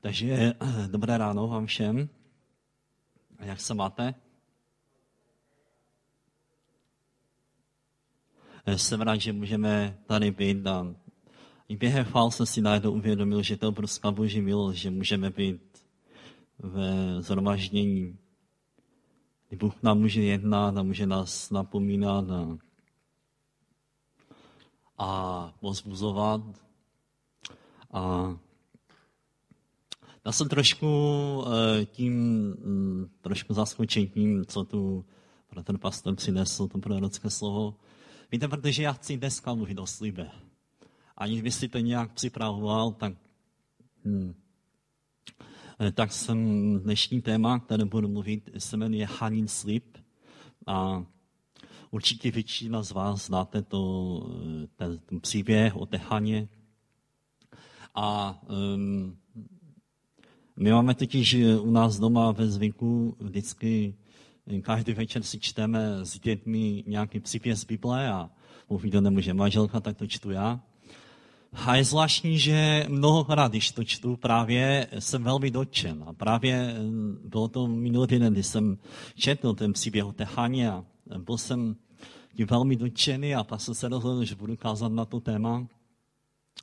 Takže dobré ráno vám všem. Jak se máte? Jsem rád, že můžeme tady být a i během chvál jsem si najednou uvědomil, že to je obrovská boží milost, že můžeme být ve zhromaždění. Bůh nám může jednat a může nás napomínat a, a pozbuzovat. A já jsem trošku eh, tím, mm, trošku zaskočen tím, co tu pro ten pastor přinesl, to prorocké slovo. Víte, protože já chci dneska mluvit o slibe. Aniž by si to nějak připravoval, tak, hmm, eh, tak jsem dnešní téma, které budu mluvit, se jmenuje Hanin slib. A určitě většina z vás znáte to, eh, ten, ten příběh o té Haně. A um, my máme totiž u nás doma ve zvyku vždycky každý večer si čteme s dětmi nějaký příběh z Bible a pokud to nemůže manželka, tak to čtu já. A je zvláštní, že mnohokrát, když to čtu, právě jsem velmi dotčen. A právě bylo to minulý den, kdy jsem četl ten příběh o Techaně a byl jsem tím velmi dotčený a pak jsem se rozhodl, že budu kázat na to téma.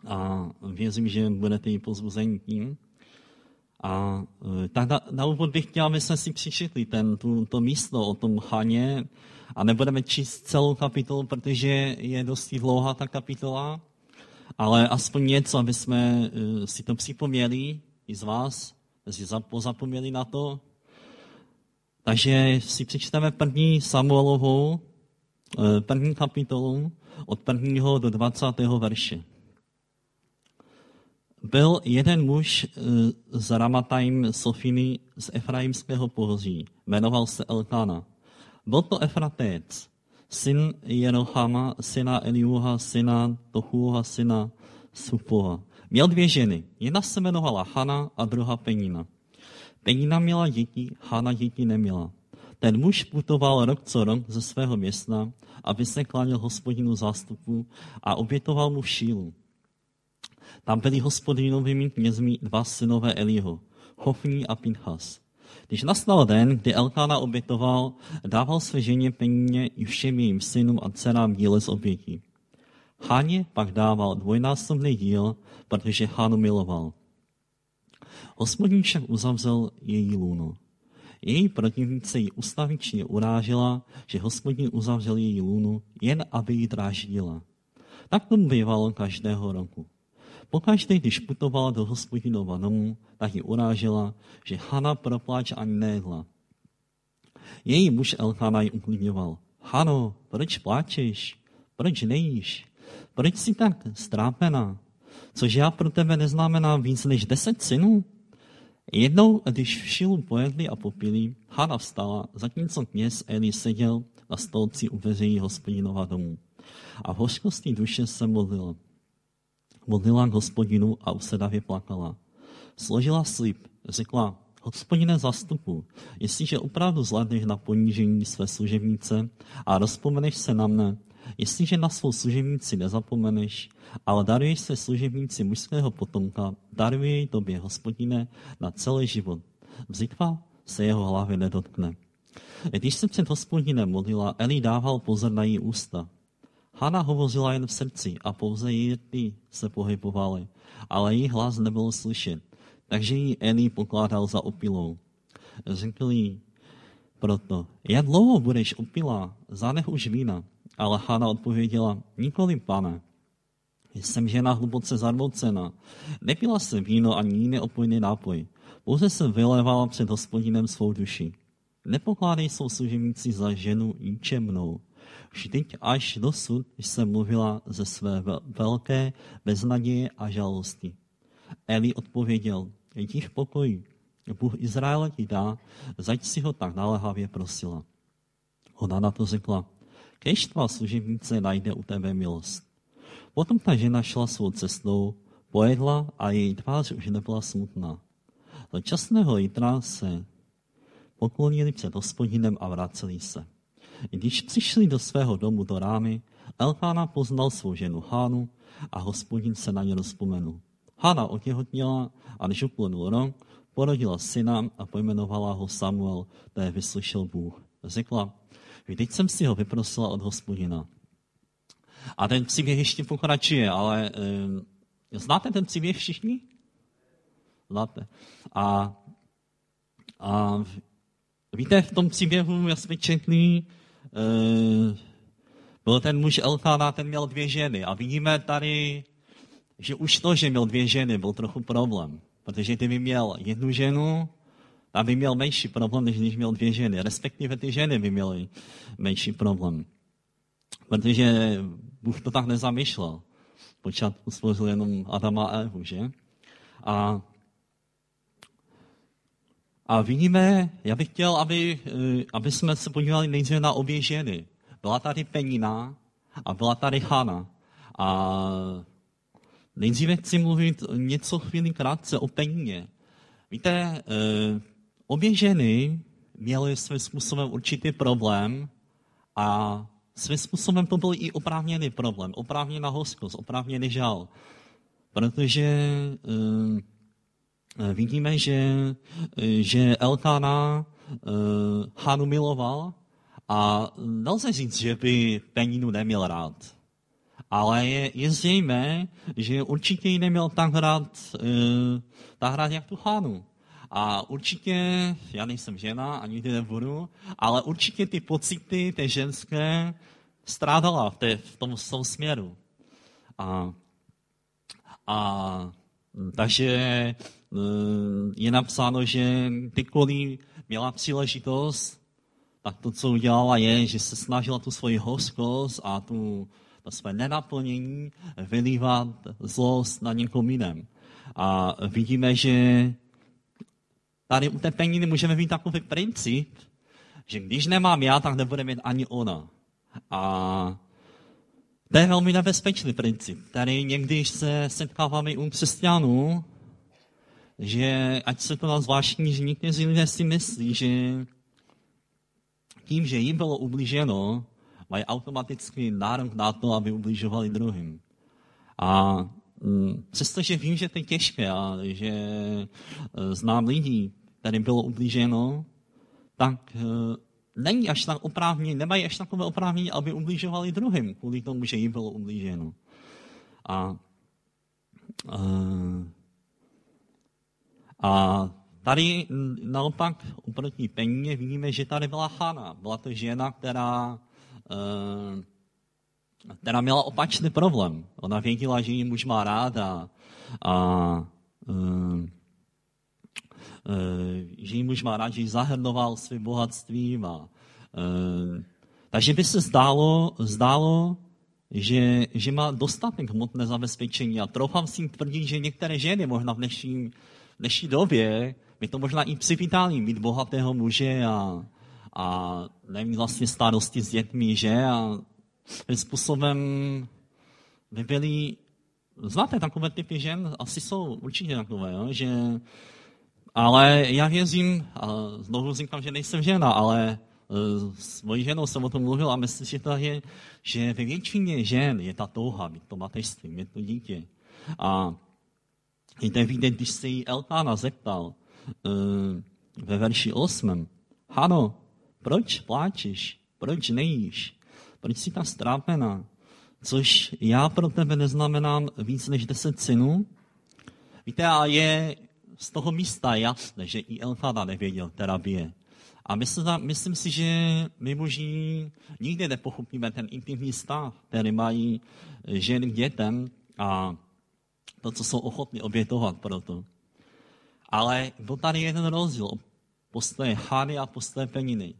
A věřím, že budete i pozbuzení tím. A e, tak na, na úvod bych chtěl, aby jsme si přičetli ten, tu, to místo o tom chaně a nebudeme číst celou kapitolu, protože je dosti dlouhá ta kapitola, ale aspoň něco, aby jsme e, si to připomněli, i z vás, si pozapomněli na to. Takže si přečteme první Samuelovou, e, první kapitolu od prvního do 20. verše byl jeden muž eh, z Ramatajm Sofiny z Efraimského pohoří. Jmenoval se Elkana. Byl to Efratec, syn Jerochama, syna Eliuha, syna Tochuha, syna Supova. Měl dvě ženy. Jedna se jmenovala Hana a druhá Penina. Penina měla děti, Hana děti neměla. Ten muž putoval rok co rok ze svého města, aby se klánil hospodinu zástupu a obětoval mu šílu. Tam byli hospodinovými knězmi dva synové Eliho, Hofní a Pinchas. Když nastal den, kdy Elkána obětoval, dával své ženě peníně i všem jejím synům a dcerám díle z obětí. Háně pak dával dvojnásobný díl, protože Hánu miloval. Hospodin však uzavřel její lůno. Její protivnice ji ustavičně urážela, že hospodin uzavřel její lůnu, jen aby ji dráždila. Tak tomu bývalo každého roku. Pokaždé, když putovala do hospodinova domu, tak ji urážela, že Hana propláč ani nejedla. Její muž Elkana ji uklidňoval. Hano, proč pláčeš? Proč nejíš? Proč jsi tak strápená? Což já pro tebe neznamená víc než deset synů? Jednou, když v šilu pojedli a popili, Hana vstala, zatímco kněz Eli seděl na stolci u veřejí hospodinova domu. A v hořkosti duše se modlil modlila k hospodinu a usedavě plakala. Složila slib, řekla, hospodine zastupu, jestliže opravdu zvládneš na ponížení své služebnice a rozpomeneš se na mne, jestliže na svou služebnici nezapomeneš, ale daruješ své služebnici mužského potomka, daruje jej tobě, hospodine, na celý život. Vzitva se jeho hlavy nedotkne. Když se před hospodinem modlila, Eli dával pozor na její ústa. Hana hovořila jen v srdci a pouze její rty se pohybovaly, ale její hlas nebyl slyšet, takže ji Eli pokládal za opilou. Řekl jí proto, jak dlouho budeš opilá, zanech už vína. Ale Hana odpověděla, nikoli pane. Jsem žena hluboce zarmoucena. Nepila se víno ani jiný opojný nápoj. Pouze se vylévala před hospodinem svou duši. Nepokládej svou služebnici za ženu ničemnou, Vždyť až dosud jsem mluvila ze své velké beznaděje a žalosti. Eli odpověděl, jdi v pokoji, Bůh Izraele ti dá, zaď si ho tak naléhavě prosila. Ona na to řekla, kež tvá služebnice najde u tebe milost. Potom ta žena šla svou cestou, pojedla a její tvář už nebyla smutná. Do časného jitra se poklonili před hospodinem a vraceli se. Když přišli do svého domu do rámy, Elkána poznal svou ženu Hánu a hospodin se na ně rozpomenul. Hana otěhotněla a než uplynul rok, porodila syna a pojmenovala ho Samuel, je vyslyšel Bůh. Řekla, vždyť jsem si ho vyprosila od hospodina. A ten příběh ještě pokračuje, ale e, znáte ten příběh všichni? Znáte. A, a víte, v tom příběhu, jsme četli, byl ten muž Elkána, ten měl dvě ženy. A vidíme tady, že už to, že měl dvě ženy, byl trochu problém. Protože kdyby měl jednu ženu, a by měl menší problém, než když měl dvě ženy. Respektive ty ženy by měly menší problém. Protože Bůh to tak nezamýšlel. Počátku stvořil jenom Adama a Evu, že? A, a vidíme, já bych chtěl, aby, eh, aby jsme se podívali nejdříve na obě ženy. Byla tady Penina a byla tady Hana. A nejdříve chci mluvit něco chvíli krátce o Penině. Víte, eh, obě ženy měly svým způsobem určitý problém a svým způsobem to byl i oprávněný problém, oprávněná hoskost, oprávněný žal. Protože uh, vidíme, že, že Elkana Hanu miloval a nelze říct, že by Peninu neměl rád. Ale je, je zřejmé, že určitě ji neměl tak rád, tak rád jak tu Hanu. A určitě, já nejsem žena, ani nikdy nebudu, ale určitě ty pocity té ženské strádala v, té, v, tom, v tom směru. A, a takže je napsáno, že kdykoliv měla příležitost, tak to, co udělala, je, že se snažila tu svoji hořkost a tu, to své nenaplnění vylívat zlost na někom jiném. A vidíme, že Tady u té peniny můžeme mít takový princip, že když nemám já, tak nebude mít ani ona. A to je velmi nebezpečný princip. Tady někdy se setkáváme u křesťanů, že ať se to na zvláštní, že někteří lidé si myslí, že tím, že jim bylo ublíženo, mají automaticky nárok na to, aby ubližovali druhým. A Mm, přestože vím, že to je těžké a že e, znám lidí, kterým bylo ublíženo, tak e, není až tak oprávnění, nemají až takové oprávnění, aby ublížovali druhým, kvůli tomu, že jim bylo ublíženo. A, a, tady naopak oproti peníze vidíme, že tady byla Hana. Byla to žena, která která měla opačný problém. Ona věděla, že ji muž má rád a, a uh, že ji muž má rád, že ji zahrnoval svým bohatstvím. A, takže by se zdálo, zdálo že, že má dostatek hmotné zabezpečení a troufám si tvrdit, že některé ženy možná v dnešní, v dnešní době by to možná i přivítali mít bohatého muže a, a nevím vlastně starosti s dětmi, že? A tím způsobem by byli, znáte takové typy žen? Asi jsou určitě takové, jo? že ale já věřím, a znovu říkám, že nejsem žena, ale e, s mojí ženou jsem o tom mluvil a myslím, že to je, že ve většině žen je ta touha mít to mateřství, mít to dítě. A jde vidět, když se jí Elkána zeptal uh, ve verši 8. Hano, proč pláčeš? Proč nejíš? proč jsi ta strápená? Což já pro tebe neznamenám víc než deset synů. Víte, a je z toho místa jasné, že i Elfada nevěděl, která bije. A myslím, myslím si, že my muži nikdy nepochopíme ten intimní stav, který mají ženy k dětem a to, co jsou ochotní obětovat pro to. Ale byl tady jeden rozdíl postoje Hany a postoje Peniny.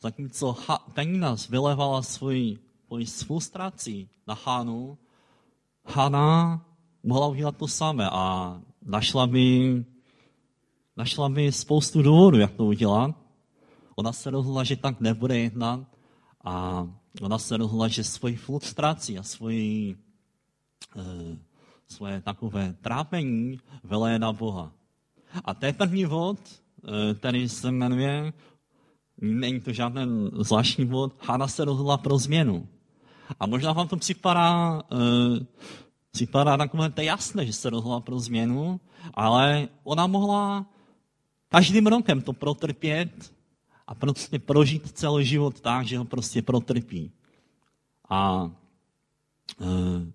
Zatímco Peninas vylevala svoji, svoji frustraci na Hanu, Hana mohla udělat to samé a našla by, našla by spoustu důvodů, jak to udělat. Ona se rozhodla, že tak nebude jednat a ona se rozhodla, že svoji frustraci a svoji, e, svoje takové trápení vyleje na Boha. A je první vod, e, který se jmenuje Není to žádný zvláštní bod. Hana se rozhodla pro změnu. A možná vám to připadá uh, si padá takové, to je jasné, že se rozhodla pro změnu, ale ona mohla každým rokem to protrpět a prostě prožít celý život tak, že ho prostě protrpí. A,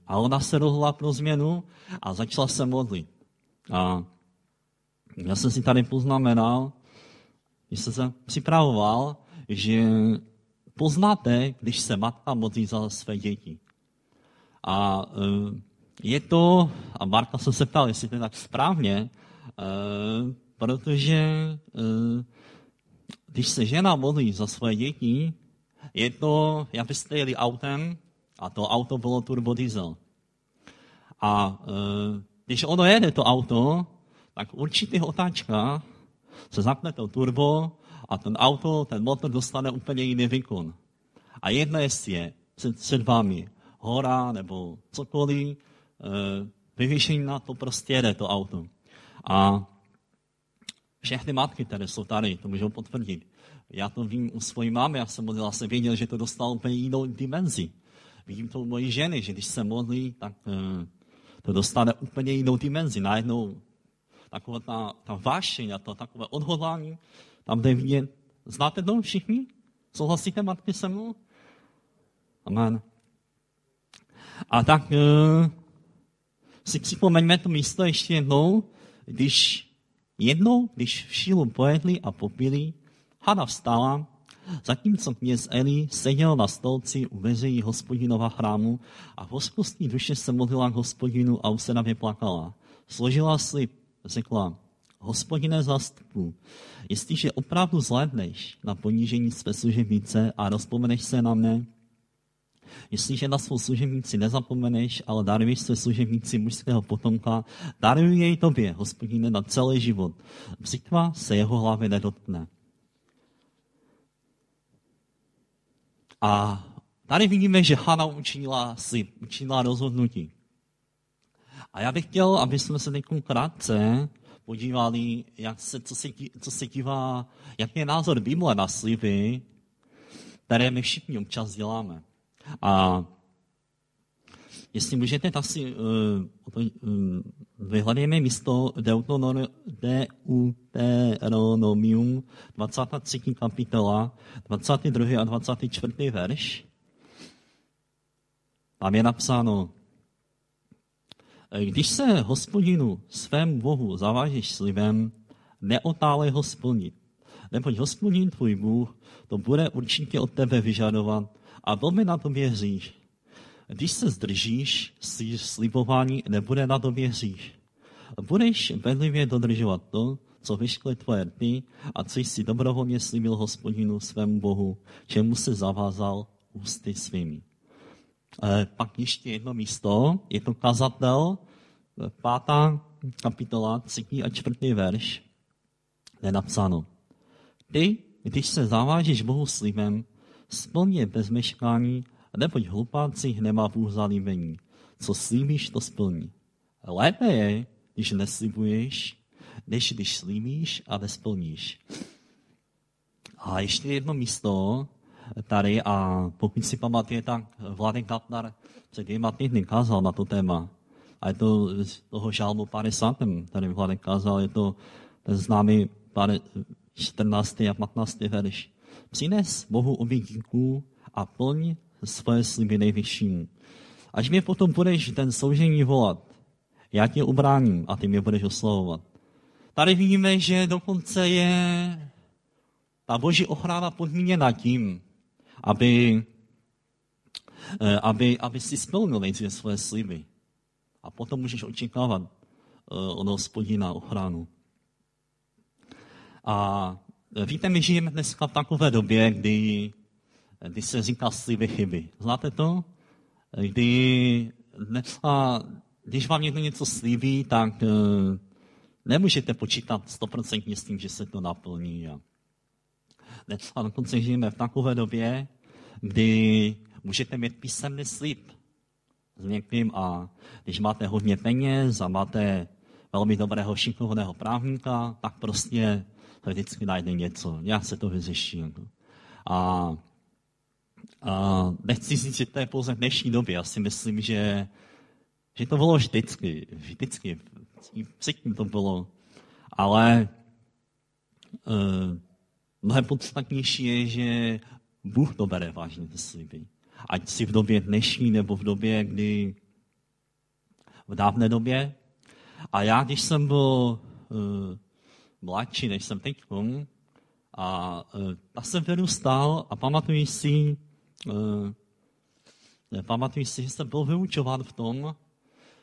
a ona se rozhodla pro změnu a začala se modlit. A já jsem si tady poznamenal, když jsem se připravoval, že poznáte, když se matka modlí za své děti. A e, je to, a Marta se se ptal, jestli to je tak správně, e, protože když se žena modlí za své děti, je to, jak byste jeli autem, a to auto bylo turbodiesel. A e, když ono jede to auto, tak určitých otáčka se zapne to turbo a ten auto, ten motor dostane úplně jiný výkon. A jedno jestli je před vámi hora nebo cokoliv, e, vyvýšení na to prostě jede to auto. A všechny matky, které jsou tady, to můžou potvrdit. Já to vím u svojí mámy, já jsem modlil, jsem věděl, že to dostalo úplně jinou dimenzi. Vidím to u mojí ženy, že když se modlí, tak uh, to dostane úplně jinou dimenzi. Najednou taková ta, ta vášeň a to takové odhodlání, tam jde vidět. Znáte to všichni? Souhlasíte, matky, se mnou? Amen. A tak uh, si připomeňme to místo ještě jednou, když jednou, když v Šilu pojedli a popili, Hana vstala, zatímco kněz Eli seděl na stolci u veřejí hospodinova chrámu a v hoskostní duše se modlila k hospodinu a usedavě plakala. Složila slib, řekla, hospodine zastupu, jestliže opravdu zhlédneš na ponížení své služebnice a rozpomeneš se na mne, Jestliže na svou služebnici nezapomeneš, ale daruješ své služebnici mužského potomka, daruj jej tobě, hospodine, na celý život. Břitva se jeho hlavy nedotkne. A tady vidíme, že Hana učinila si, učinila rozhodnutí. A já bych chtěl, aby jsme se teď krátce podívali, jak se, co, se, co se dívá, jak je názor Bible na sliby, které my všichni občas děláme. A jestli můžete, tak si uh, uh, vyhledejme místo Deuteronomium 23. kapitola, 22. a 24. verš. Tam je napsáno, když se hospodinu svému Bohu zavážeš slibem, neotálej ho splnit. Neboť hospodin tvůj Bůh to bude určitě od tebe vyžadovat a velmi na to věříš. Když se zdržíš, slibování nebude na to věříš. Budeš bedlivě dodržovat to, co vyškly tvoje rty a co jsi dobrovolně slíbil hospodinu svému Bohu, čemu se zavázal ústy svými. E, pak ještě jedno místo, je to kazatel, pátá kapitola, třetí a čtvrtý verš, je napsáno. Ty, když se zavážíš Bohu slibem, splně bez meškání, neboť hlupáci nemá Bůh zalíbení. Co slíbíš, to splní. Lépe je, když neslibuješ, než když slíbíš a nesplníš. A ještě jedno místo tady, a pokud si pamatuje, tak Vladek Katnar před dvěma týdny kázal na to téma. A je to z toho žálmu 50. tady Vladek kázal, je to ten známý 14. a 15. verš. Přines Bohu obětíků a plň svoje sliby nejvyššímu. Až mě potom budeš ten soužení volat, já tě ubráním a ty mě budeš oslovovat. Tady vidíme, že dokonce je ta boží ochrana podmíněna tím, aby, eh, aby, aby si splnil nejdříve svoje sliby. A potom můžeš očekávat eh, od hospodina ochranu. A víte, my žijeme dneska v takové době, kdy, kdy se říká sliby chyby. Znáte to? Kdy dneska, když vám někdo něco slíbí, tak uh, nemůžete počítat stoprocentně s tím, že se to naplní. A dneska dokonce žijeme v takové době, kdy můžete mít písemný slib s někým a když máte hodně peněz a máte velmi dobrého šikovného právníka, tak prostě vždycky najde něco, nějak se to vyřeší. A, a nechci říct, že to je pouze v dnešní době. Já si myslím, že, že to bylo vždycky, vždycky, předtím to bylo, ale uh, mnohem podstatnější je, že Bůh to bere vážně ty sliby. Ať si v době dnešní nebo v době, kdy v dávné době. A já, když jsem byl uh, mladší, než jsem teď, a uh, tak jsem vyrůstal a pamatuji si, uh, pamatuji si, že jsem byl vyučován v tom,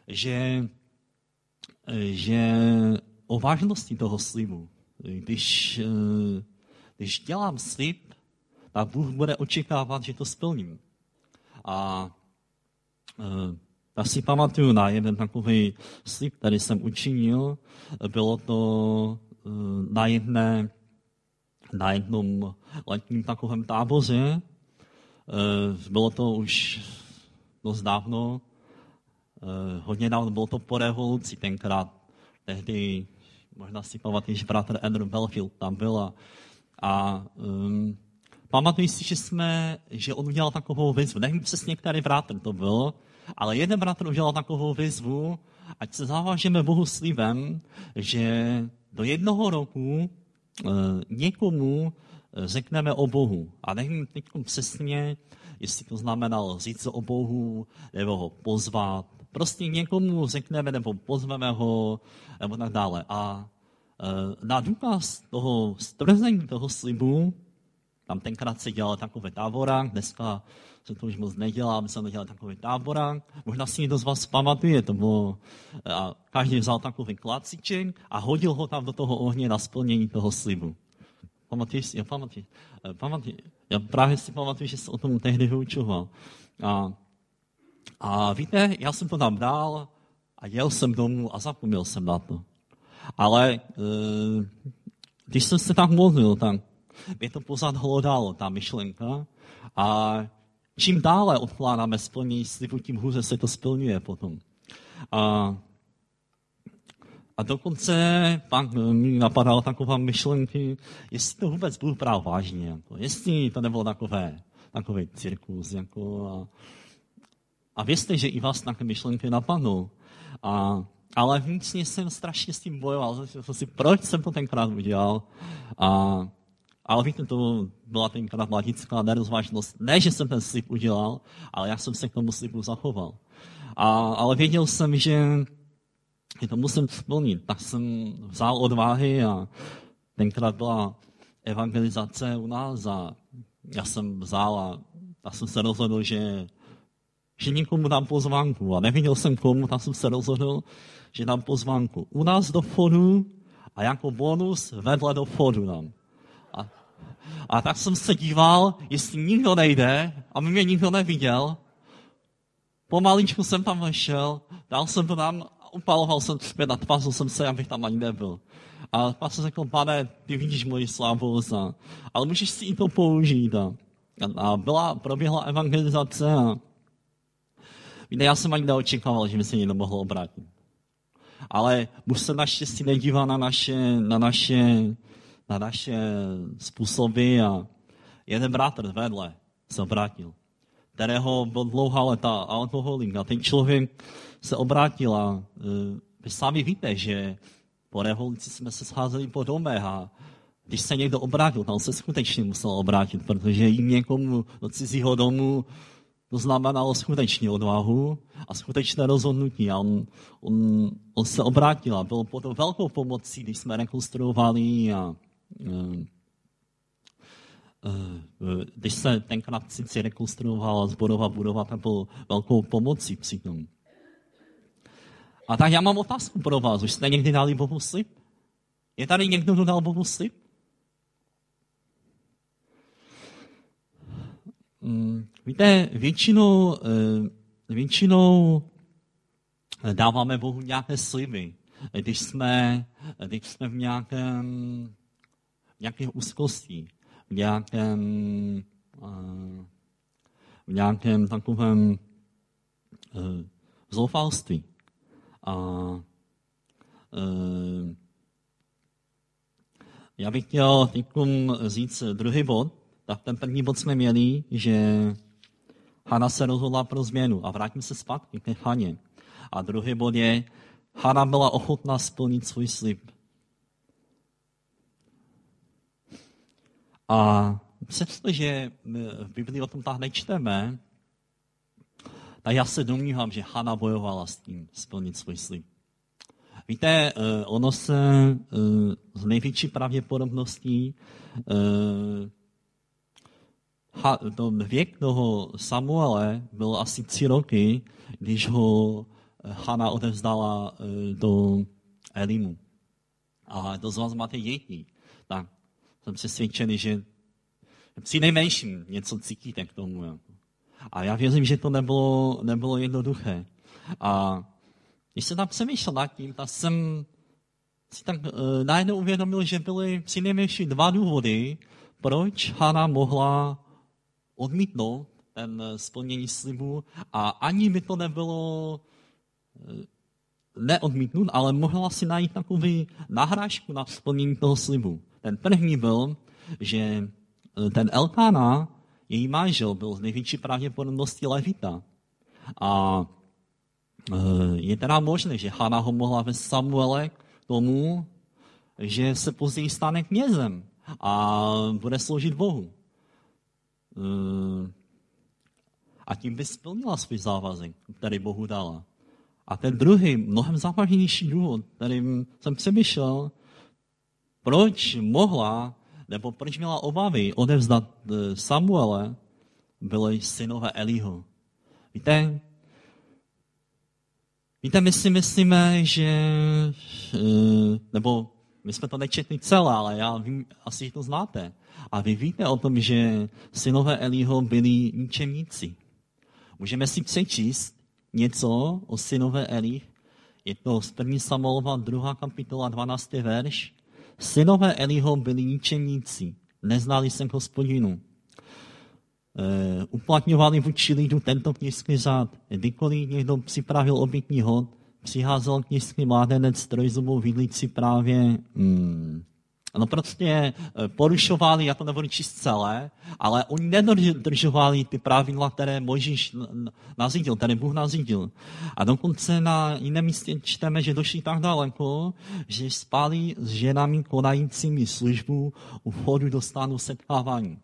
že, že o vážnosti toho slibu. Když, když dělám slib, tak Bůh bude očekávat, že to splním. A já si pamatuju na jeden takový slib, který jsem učinil. Bylo to na jedné na jednom letním takovém táboře. Bylo to už dost dávno, hodně dávno, bylo to po revoluci tenkrát. Tehdy, možná si pamatuješ, bratr Andrew Belfield tam byl a, a um, pamatuji si, že jsme, že on udělal takovou výzvu. Nevím přesně, který bratr to byl, ale jeden bratr udělal takovou výzvu, ať se zavážeme Bohu slibem, že do jednoho roku e, někomu eh, řekneme o Bohu. A nevím teď přesně, jestli to znamenalo říct o Bohu, nebo ho pozvat. Prostě někomu řekneme, nebo pozveme ho, nebo tak dále. A e, na důkaz toho stvrzení toho slibu, tam tenkrát se dělal takový táborák, dneska se to už moc nedělá, my jsme dělali takový táborák. Možná si někdo z vás pamatuje, to bylo, a každý vzal takový klacíček a hodil ho tam do toho ohně na splnění toho slibu. Pamatuješ si? Já pamatuji. Eh, pamatuji. Já právě si pamatuju, že jsem o tom tehdy vyučoval. A, a víte, já jsem to tam dal a jel jsem domů a zapomněl jsem na to. Ale e, když jsem se tak modlil, tak mě to pořád hlodalo, ta myšlenka. A čím dále odkládáme splnění slibu, tím hůře se to splňuje potom. A, a dokonce pak mi napadala taková myšlenky, jestli to vůbec Bůh bral vážně. Jako, jestli to nebylo takové, takový cirkus. Jako, a, a věřte, že i vás také myšlenky napadnou. A, ale vnitřně jsem strašně s tím bojoval. Jsem si, proč jsem to tenkrát udělal? A ale víte, to byla tenkrát mladická nerozvážnost. Ne, že jsem ten slib udělal, ale já jsem se k tomu slibu zachoval. A, ale věděl jsem, že, že to musím splnit. Tak jsem vzal odvahy a tenkrát byla evangelizace u nás a já jsem vzal a tak jsem se rozhodl, že, že někomu dám pozvánku. A nevěděl jsem komu, tak jsem se rozhodl, že dám pozvánku. U nás do foru a jako bonus vedle do foru dám. A tak jsem se díval, jestli nikdo nejde, a mě nikdo neviděl. Pomaličku jsem tam vešel, dal jsem to tam, upaloval jsem zpět a tvářil jsem se, abych tam ani nebyl. A jsem řekl, pane, ty vidíš moji slabost, ale můžeš si i to použít. A, a byla, proběhla evangelizace a víte, já jsem ani neočekával, že by se někdo mohl obrátit. Ale Bůh se naštěstí nedívá na naše, na naše na naše způsoby a jeden bratr vedle se obrátil, kterého byl dlouhá leta alkoholik a ten člověk se obrátil a uh, vy sami víte, že po revoluci jsme se scházeli po domech a když se někdo obrátil, tam se skutečně musel obrátit, protože jim někomu do cizího domu to znamenalo skutečně odvahu a skutečné rozhodnutí. A on, on, on se obrátil a byl potom velkou pomocí, když jsme rekonstruovali a Eh, eh, když se tenkrát sice rekonstruovala zborová budova, tak byl velkou pomocí přitom. A tak já mám otázku pro vás. Už jste někdy dali Bohu slib? Je tady někdo, kdo dal Bohu slib? Hmm, víte, většinou, eh, většinou dáváme Bohu nějaké sliby. Když jsme, když jsme v nějakém nějakých úzkostí, v nějakém, v nějakém takovém e, zoufalství. A e, já bych chtěl teď říct druhý bod. Tak ten první bod jsme měli, že Hana se rozhodla pro změnu. A vrátím se zpátky ke Haně. A druhý bod je, Hana byla ochotná splnit svůj slib. A přestože v Biblii o tom tak nečteme, tak já se domnívám, že Hana bojovala s tím splnit svůj slib. Víte, eh, ono se z eh, největší pravděpodobností eh, to věk toho Samuele byl asi tři roky, když ho Hana odevzdala do Elimu. A to z vás máte děti. Tak jsem přesvědčený, že při nejmenším něco cítíte k tomu. A já věřím, že to nebylo, nebylo jednoduché. A když jsem tam přemýšlel nad tím, tak jsem si tak uh, najednou uvědomil, že byly při nejmenší dva důvody, proč Hana mohla odmítnout ten uh, splnění slibu a ani by to nebylo uh, neodmítnout, ale mohla si najít takový nahrážku na splnění toho slibu. Ten první byl, že ten Elkána, její manžel, byl z největší pravděpodobnosti levita. A je teda možné, že Hana ho mohla ve Samuele tomu, že se později stane knězem a bude sloužit Bohu. A tím by splnila svůj závazek, který Bohu dala. A ten druhý, mnohem závažnější důvod, kterým jsem přemýšlel, proč mohla, nebo proč měla obavy odevzdat e, Samuele, byly synové Eliho. Víte, Víte, my si myslíme, že, e, nebo my jsme to nečetli celé, ale já vím, asi to znáte. A vy víte o tom, že synové Eliho byli ničemníci. Můžeme si přečíst něco o synové Eli. Je to z 1. Samuelova 2. kapitola 12. verš. Synové Eliho byli ničemníci, neznali se hospodinu. E, uplatňovali vůči lidu tento knižský řád. Kdykoliv někdo připravil obytní hod, přiházel knižský mládenec trojzubou vidlici právě hmm, No prostě e, porušovali, já to nebudu číst celé, ale oni nedržovali ty pravidla, které Mojžíš nazídil, které Bůh nazídil. A dokonce na jiném místě čteme, že došli tak daleko, že spali s ženami konajícími službu u vchodu do stánu setkávání.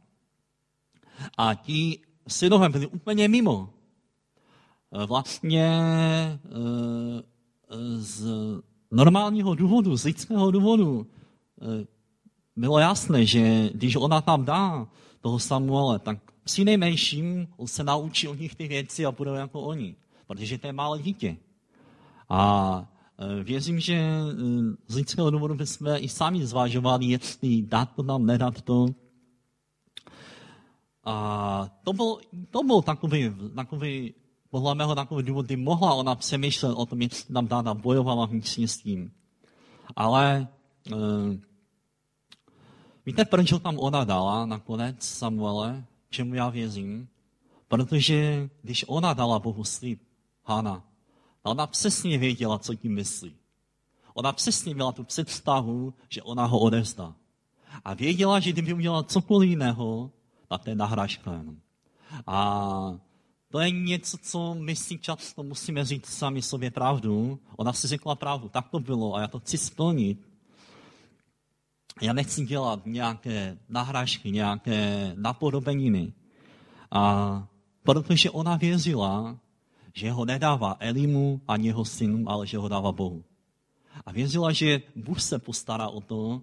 A ti synové byli úplně mimo. E, vlastně e, z normálního důvodu, z lidského důvodu, bylo jasné, že když ona tam dá toho Samuele, tak při nejmenším se naučí od nich ty věci a budou jako oni, protože to je malé dítě. A věřím, že z lidského důvodu bychom i sami zvažovali, jestli dát to tam, nedat to. A to byl, to byl takový, takový, podle mého takový důvod, kdy mohla ona přemýšlet o tom, jestli tam dána bojovala vnitřně s tím. Ale uh, víte, proč ho tam ona dala nakonec Samuele? Čemu já věřím? Protože když ona dala Bohu slib, Hana, ona přesně věděla, co tím myslí. Ona přesně měla tu představu, že ona ho odevzdá. A věděla, že kdyby udělala cokoliv jiného, a to je nahrážka jenom. A to je něco, co my si často musíme říct sami sobě pravdu. Ona si řekla pravdu, tak to bylo a já to chci splnit. Já nechci dělat nějaké nahrážky, nějaké napodobeniny. A protože ona věřila, že ho nedává Elimu ani jeho synu, ale že ho dává Bohu. A věřila, že Bůh se postará o to, uh,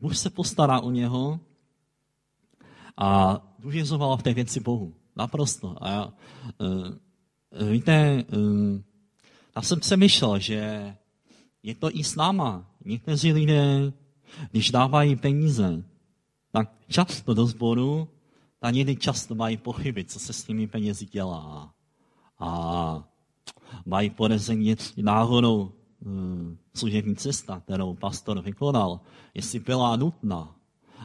Bůh se postará o něho a důvěřovala v té věci Bohu. Naprosto. A já, uh, víte, uh, já jsem přemýšlel, že je to i s náma. Někteří lidé, když dávají peníze, tak často do sboru, tak někdy často mají pochyby, co se s těmi penězi dělá. A mají podezření, náhodou uh, služební cesta, kterou pastor vykonal, jestli byla nutná.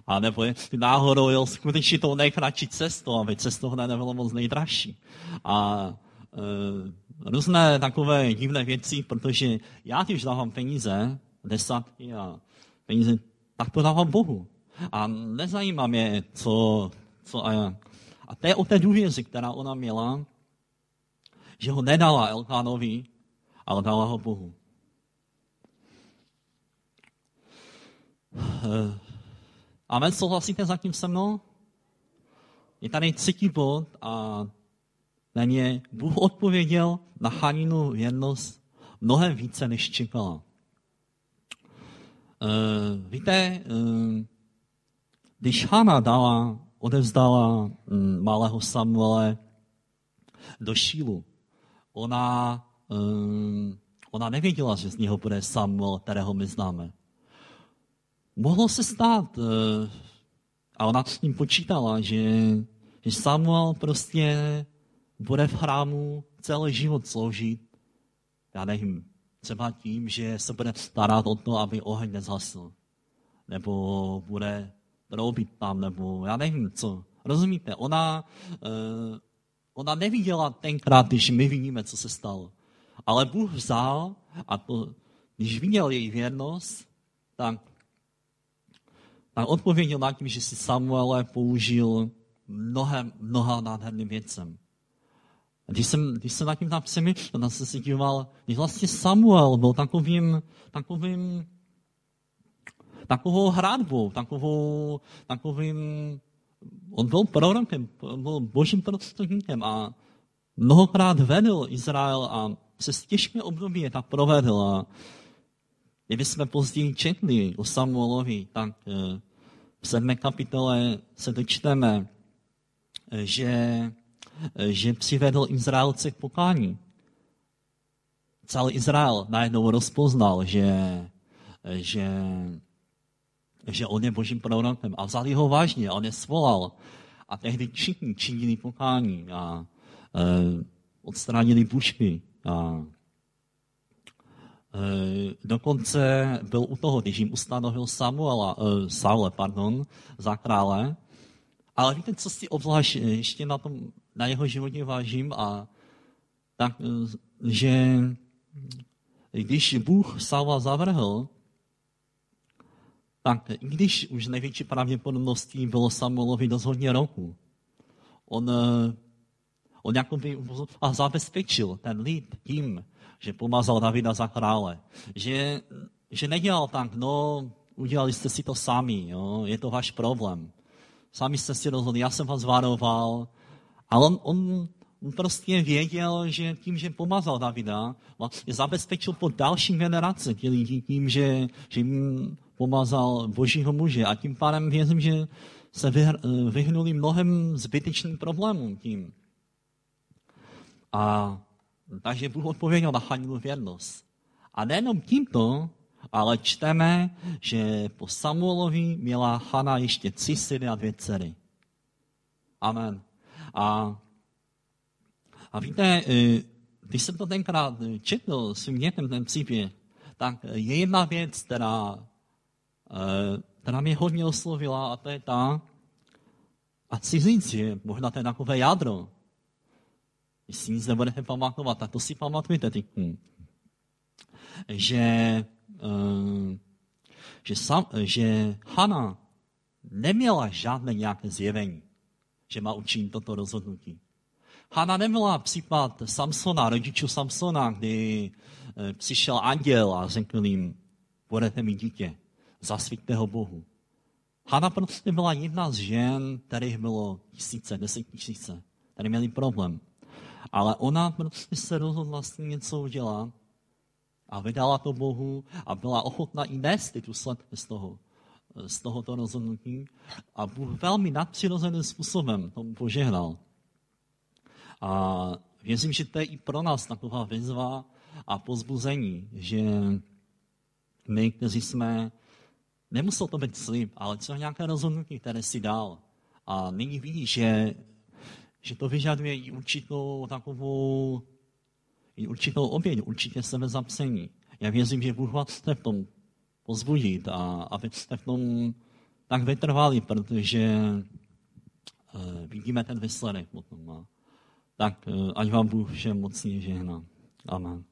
A nebo jestli náhodou jel skutečně tou nejkratší cestou, aby cestovné nebylo moc nejdražší. A e, různé takové divné věci, protože já když dávám peníze, desátky a peníze, tak to dávám Bohu. A nezajímá mě, co, co a jak. A to je o té důvěře, která ona měla, že ho nedala Elkánovi, ale dala ho Bohu. Eh, amen, souhlasíte zatím se mnou? Je tady třetí bod a na ně Bůh odpověděl na Haninu věrnost mnohem více, než čekala. Uh, víte, uh, když Hana dala, odevzdala um, malého Samuele do Šílu, ona, um, ona nevěděla, že z něho bude Samuel, kterého my známe. Mohlo se stát, a ona s ním počítala, že, že Samuel prostě bude v chrámu celý život sloužit, já nevím, třeba tím, že se bude starat o to, aby oheň nezhasl. Nebo bude troubit tam, nebo já nevím co. Rozumíte? Ona, uh, ona neviděla tenkrát, když my vidíme, co se stalo. Ale Bůh vzal a to, když viděl její věrnost, tak, tak odpověděl na tím, že si Samuele použil mnohem, mnoha nádherným věcem. Když jsem, když jsem nad tím tam přemýšlel, tak jsem si díval, když vlastně Samuel byl takovým, takovým, takovou hradbou, takovou, takovým, on byl prorokem, byl božím prostředníkem a mnohokrát vedl Izrael a přes těžké období je tak provedl. A jsme později četli o Samuelovi, tak eh, v sedmé kapitole se dočteme, eh, že že přivedl Izraelce k pokání. Celý Izrael najednou rozpoznal, že, že, že on je božím prorokem a vzali ho vážně, on je svolal. A tehdy všichni činili pokání a e, odstranili pušky. A, e, dokonce byl u toho, když jim ustanovil Samuela, e, Saule pardon, za krále. Ale víte, co si obzvlášť ještě na tom na jeho životě vážím a tak, eh, že když Bůh Saula zavrhl, tak i když už největší pravděpodobností bylo Samuelovi dost hodně roku, on, eh, on jakoby a zabezpečil ten lid tím, že pomazal Davida za krále. Že, že nedělal tak, no, udělali jste si to sami, jo, je to váš problém. Sami jste si rozhodli, já jsem vás varoval, ale on, on, prostě věděl, že tím, že pomazal Davida, vlastně zabezpečil po další generace těch lidí tím, že, že jim pomazal božího muže. A tím pádem věřím, že se vyhnuli mnohem zbytečným problémům tím. A takže Bůh odpověděl na Haninu věrnost. A nejenom tímto, ale čteme, že po Samuelovi měla Hana ještě tři syny a dvě dcery. Amen. A, a víte, e, když jsem to tenkrát četl svým dětem ten příběh, tak je jedna věc, která, e, která mě hodně oslovila a to je ta, a chci říct, že možná to je takové jádro. Když si nic nebudete pamatovat, tak to si pamatujte teď. Že, že, že Hana neměla žádné nějaké zjevení že má učinit toto rozhodnutí. Hana neměla případ Samsona, rodičů Samsona, kdy eh, přišel anděl a řekl jim, budete mít dítě, zasvíťte ho Bohu. Hana prostě byla jedna z žen, kterých bylo tisíce, deset tisíce, které měli problém. Ale ona prostě se rozhodla s tím něco udělat a vydala to Bohu a byla ochotná i nést ty důsledky z toho z tohoto rozhodnutí a Bůh velmi nadpřirozeným způsobem tomu požehnal. A věřím, že to je i pro nás taková výzva a pozbuzení, že my, kteří jsme, nemusel to být slib, ale co nějaké rozhodnutí, které si dal. A nyní vidí, že, že to vyžaduje i určitou takovou, i určitou oběť, určitě sebezapsení. Já věřím, že Bůh vás v tom pozbudit a abyste v tom tak vytrvali, protože uh, vidíme ten výsledek potom. A tak uh, ať vám Bůh všem mocně žehná. Amen.